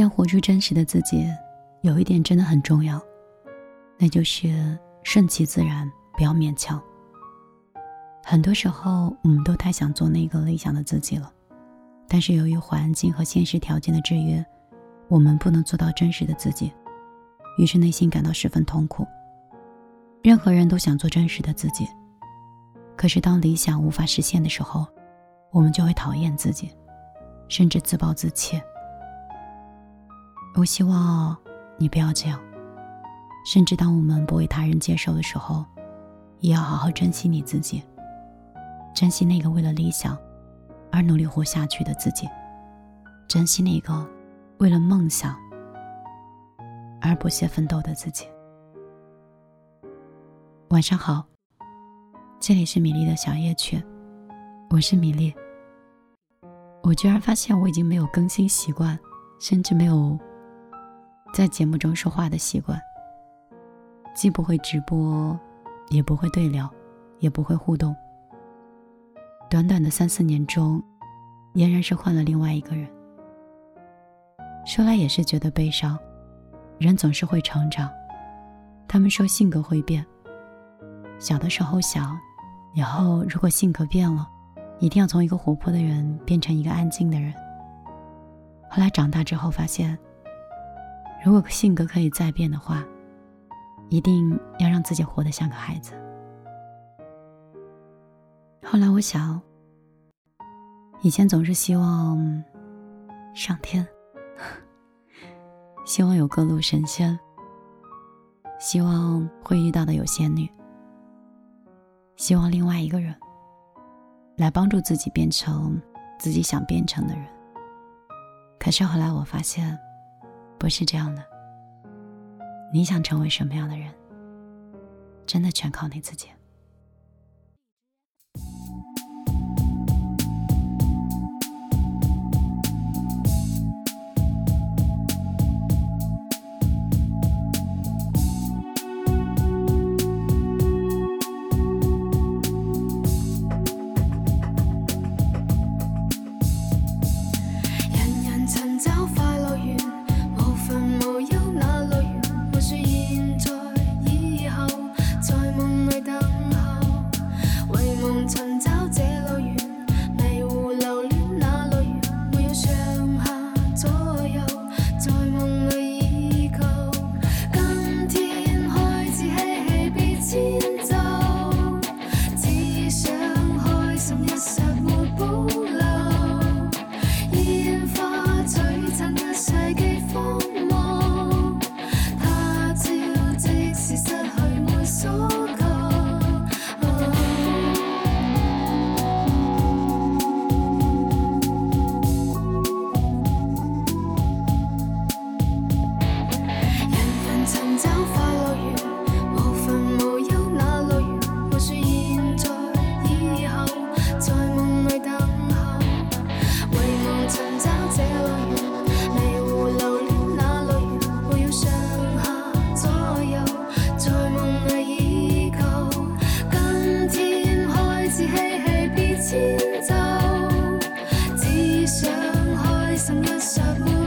要活出真实的自己，有一点真的很重要，那就是顺其自然，不要勉强。很多时候，我们都太想做那个理想的自己了，但是由于环境和现实条件的制约，我们不能做到真实的自己，于是内心感到十分痛苦。任何人都想做真实的自己，可是当理想无法实现的时候，我们就会讨厌自己，甚至自暴自弃。我希望你不要这样，甚至当我们不为他人接受的时候，也要好好珍惜你自己，珍惜那个为了理想而努力活下去的自己，珍惜那个为了梦想而不懈奋斗的自己。晚上好，这里是米粒的小夜曲，我是米粒。我居然发现我已经没有更新习惯，甚至没有在节目中说话的习惯，既不会直播，也不会对聊，也不会互动。短短的三四年中，俨然是换了另外一个人。说来也是觉得悲伤，人总是会成长，他们说性格会变。小的时候想，以后如果性格变了，一定要从一个活泼的人变成一个安静的人。后来长大之后发现，如果性格可以再变的话，一定要让自己活得像个孩子。后来我想，以前总是希望上天，希望有各路神仙，希望会遇到的有仙女。希望另外一个人来帮助自己变成自己想变成的人。可是后来我发现，不是这样的。你想成为什么样的人，真的全靠你自己。in the subway.